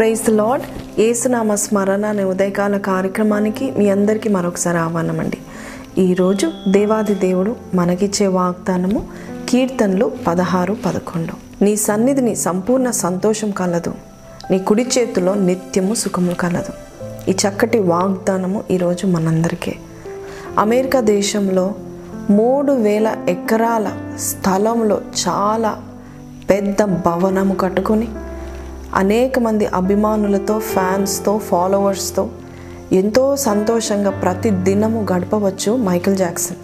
Praise the lord ఏసునామ స్మరణ అనే ఉదయకాల కార్యక్రమానికి మీ అందరికీ మరొకసారి ఆహ్వానం అండి ఈరోజు దేవాది దేవుడు మనకిచ్చే వాగ్దానము కీర్తనలు పదహారు పదకొండు. నీ సన్నిధిని సంపూర్ణ సంతోషం కలదు. నీ కుడి చేతిలో నిత్యము సుఖము కలదు. ఈ చక్కటి వాగ్దానము ఈరోజు మనందరికీ. అమెరికా దేశంలో మూడు వేల ఎకరాల స్థలంలో చాలా పెద్ద భవనము కట్టుకొని అనేక మంది అభిమానులతో ఫ్యాన్స్తో ఫాలోవర్స్తో ఎంతో సంతోషంగా ప్రతి దినము గడపవచ్చు మైకిల్ జాక్సన్.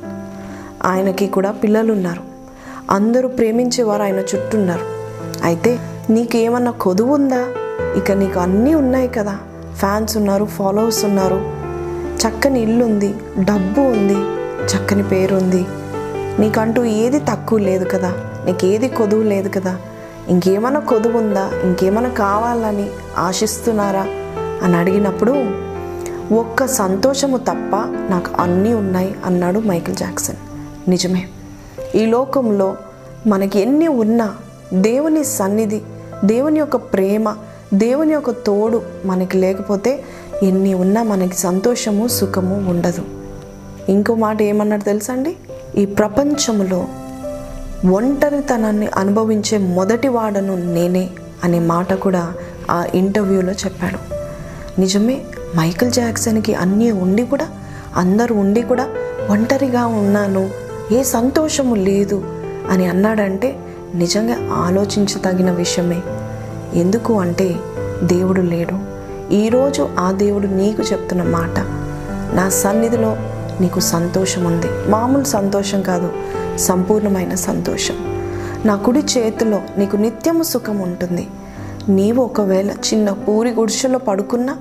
ఆయనకి కూడా పిల్లలు ఉన్నారు అందరూ ప్రేమించేవారు ఆయన చుట్టూ ఉన్నారు అయితే నీకేమన్నా కొదువు ఉందా? ఇక నీకు అన్నీ ఉన్నాయి కదా. ఫ్యాన్స్ ఉన్నారు ఫాలోవర్స్ ఉన్నారు. చక్కని ఇల్లు ఉంది డబ్బు ఉంది చక్కని పేరు ఉంది నీకంటూ ఏది తక్కువ లేదు కదా. నీకు ఏది కొదువు లేదు కదా. ఇంకేమైనా కొదువు ఉందా ఇంకేమైనా కావాలని ఆశిస్తున్నారా? అని అడిగినప్పుడు ఒక్క సంతోషము తప్ప నాకు అన్నీ ఉన్నాయి అన్నాడు మైకిల్ జాక్సన్. నిజమే. ఈ లోకంలో మనకి ఎన్ని ఉన్నా దేవుని సన్నిధి దేవుని యొక్క ప్రేమ దేవుని యొక్క తోడు మనకి లేకపోతే ఎన్ని ఉన్నా మనకి సంతోషము సుఖము ఉండదు. ఇంకో మాట ఏమన్నాడు తెలుసా అండి ఈ ప్రపంచంలో ఒంటరితనాన్ని అనుభవించే మొదటి వాడను నేనే అనే మాట కూడా ఆ ఇంటర్వ్యూలో చెప్పాడు. నిజమే మైకిల్ జాక్సన్కి అన్నీ ఉండి కూడా అందరూ ఉండి కూడా ఒంటరిగా ఉన్నాను ఏ సంతోషము లేదు అని అన్నాడంటే నిజంగా ఆలోచించదగిన విషయమే. ఎందుకు అంటే దేవుడు లేడు. ఈరోజు ఆ దేవుడు నీకు చెప్తున్న మాట నా సన్నిధిలో నీకు సంతోషం ఉంది మామూలు సంతోషం కాదు సంపూర్ణమైన సంతోషం. నా కుడి చేతిలో నీకు నిత్యము సుఖం ఉంటుంది నీవు ఒకవేళ చిన్న పూరి గుడిసెలో పడుకున్నా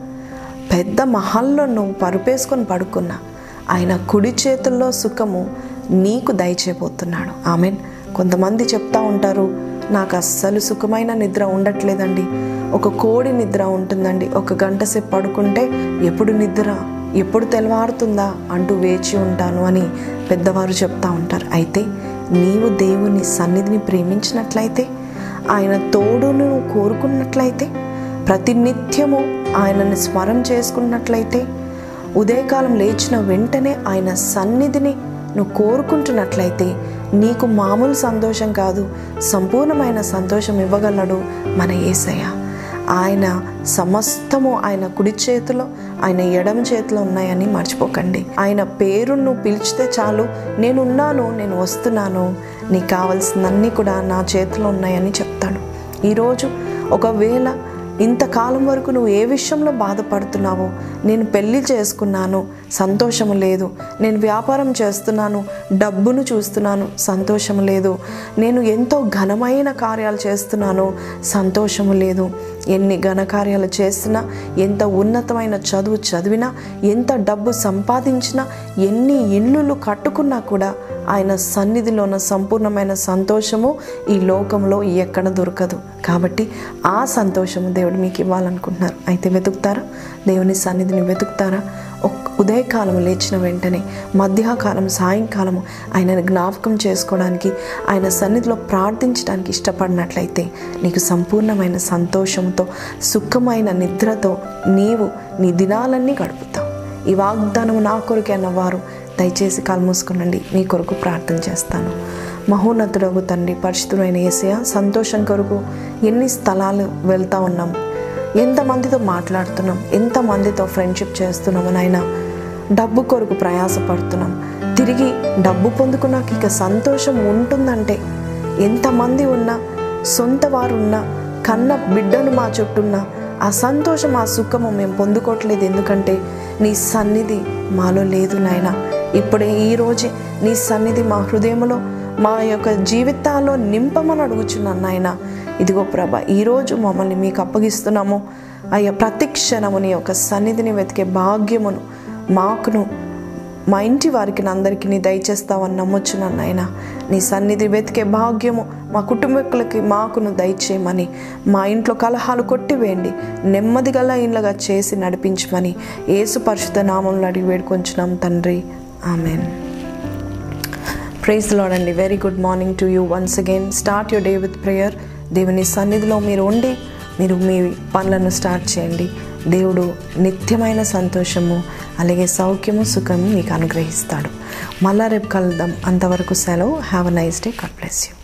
పెద్ద మహల్లో నువ్వు పరుపేసుకొని పడుకున్నా ఆయన కుడి చేతుల్లో సుఖము నీకు దయచేయబోతున్నాడు. ఆమెన్. కొంతమంది చెప్తా ఉంటారు నాకు అస్సలు సుఖమైన నిద్ర ఉండట్లేదండి. ఒక కోడి నిద్ర ఉంటుందండి. ఒక గంట సేపు పడుకుంటే ఎప్పుడు నిద్ర? ఎప్పుడు తెల్లవారుతుందా అంటూ వేచి ఉంటాను అని పెద్దవారు చెప్తా ఉంటారు. అయితే నీవు దేవుని సన్నిధిని ప్రేమించినట్లయితే ఆయన తోడును కోరుకున్నట్లయితే ప్రతినిత్యము ఆయనని స్మరం చేసుకున్నట్లయితే ఉదయకాలం లేచిన వెంటనే ఆయన సన్నిధిని నువ్వు కోరుకుంటున్నట్లయితే నీకు మామూలు సంతోషం కాదు సంపూర్ణమైన సంతోషం ఇవ్వగలడు మన ఏసయ్య. ఆయన సమస్తము ఆయన కుడి చేతిలో ఆయన ఎడమ చేతిలో ఉన్నాయని మర్చిపోకండి. ఆయన పేరును పిలిచితే చాలు నేనున్నాను నేను వస్తున్నాను నీకు కావాల్సినన్నీ కూడా నా చేతిలో ఉన్నాయని చెప్తాడు. ఈరోజు ఒకవేళ ఇంతకాలం వరకు నువ్వు ఏ విషయంలో బాధపడుతున్నావో నేను పెళ్ళి చేసుకున్నాను సంతోషం లేదు. నేను వ్యాపారం చేస్తున్నాను డబ్బును చూస్తున్నాను సంతోషం లేదు. నేను ఎంతో ఘనమైన కార్యాలు చేస్తున్నాను సంతోషము లేదు. ఎన్ని ఘనకార్యాలు చేసినా ఎంత ఉన్నతమైన చదువు చదివినా ఎంత డబ్బు సంపాదించినా ఎన్ని ఇల్లులు కట్టుకున్నా కూడా ఆయన సన్నిధిలో ఉన్న సంపూర్ణమైన సంతోషము ఈ లోకంలో ఎక్కడ దొరకదు. కాబట్టి ఆ సంతోషము దేవుడు మీకు ఇవ్వాలనుకుంటున్నారు. అయితే వెతుకుతారా? దేవుని సన్నిధిని వెతుకుతారా? ఉదయకాలం లేచిన వెంటనే మధ్యాహ్నకాలం సాయంకాలం ఆయనను జ్ఞాపకం చేసుకోవడానికి ఆయన సన్నిధిలో ప్రార్థించడానికి ఇష్టపడినట్లయితే నీకు సంపూర్ణమైన సంతోషంతో సుఖమైన నిద్రతో నీవు నీ దినాలన్నీ గడుపుతావు. ఈ వాగ్దానం నా కొరకే అన్నవారు దయచేసి కాలు మూసుకునండి. నీ కొరకు ప్రార్థన చేస్తాను. మహోన్నతుడవు తండ్రి పరిశుద్ధుడైన ఏసయ సంతోషం కొరకు ఎన్ని స్థలాలు వెళ్తా ఉన్నాం? ఎంతమందితో మాట్లాడుతున్నాం? ఎంతమందితో ఫ్రెండ్షిప్ చేస్తున్నాము నాయనా? డబ్బు కొరకు ప్రయాసపడుతున్నాం. తిరిగి డబ్బు పొందుకున్నాక ఇక సంతోషం ఉంటుందంటే ఎంతమంది ఉన్నా సొంత వారున్నా కన్న బిడ్డను మా చుట్టూన్నా ఆ సంతోషం ఆ సుఖము మేము పొందుకోవట్లేదు. ఎందుకంటే నీ సన్నిధి మాలో లేదు నాయన. ఇప్పుడే ఈరోజే నీ సన్నిధి మా హృదయంలో మా యొక్క జీవితాల్లో నింపమని అడుగుచున్నాను నాయన. ఇదిగో ప్రభ ఈరోజు మమ్మల్ని మీకు అప్పగిస్తున్నాము. అయ్యా ప్రతి క్షణము నీ యొక్క సన్నిధిని వెతికే భాగ్యమును మాకును మా ఇంటి వారికి అందరికీ నీ దయచేస్తావని నమ్మొచ్చున్నాను నాయన. నీ సన్నిధి వెతికే భాగ్యము మా కుటుంబీకులకి మాకును దయచేయమని మా ఇంట్లో కలహాలు కొట్టివేయండి నెమ్మది గల ఇండ్లుగా చేసి నడిపించమని ఏసు పరిశుద్ధ నామంలో అడిగి వేడుకొంచున్నాం తండ్రి. ఆమెన్. ప్రైజ్ లాడ్ అండి. Very good morning to you once again. Start your day with prayer. దేవుని సన్నిధిలో మీరు ఉండి మీరు మీ పనులను స్టార్ట్ చేయండి. దేవుడు నిత్యమైన సంతోషము అలాగే సౌఖ్యము సుఖము మీకు అనుగ్రహిస్తాడు. మళ్ళా రేపు కలుద్దాం. అంతవరకు సెలవు. Have a nice day God bless you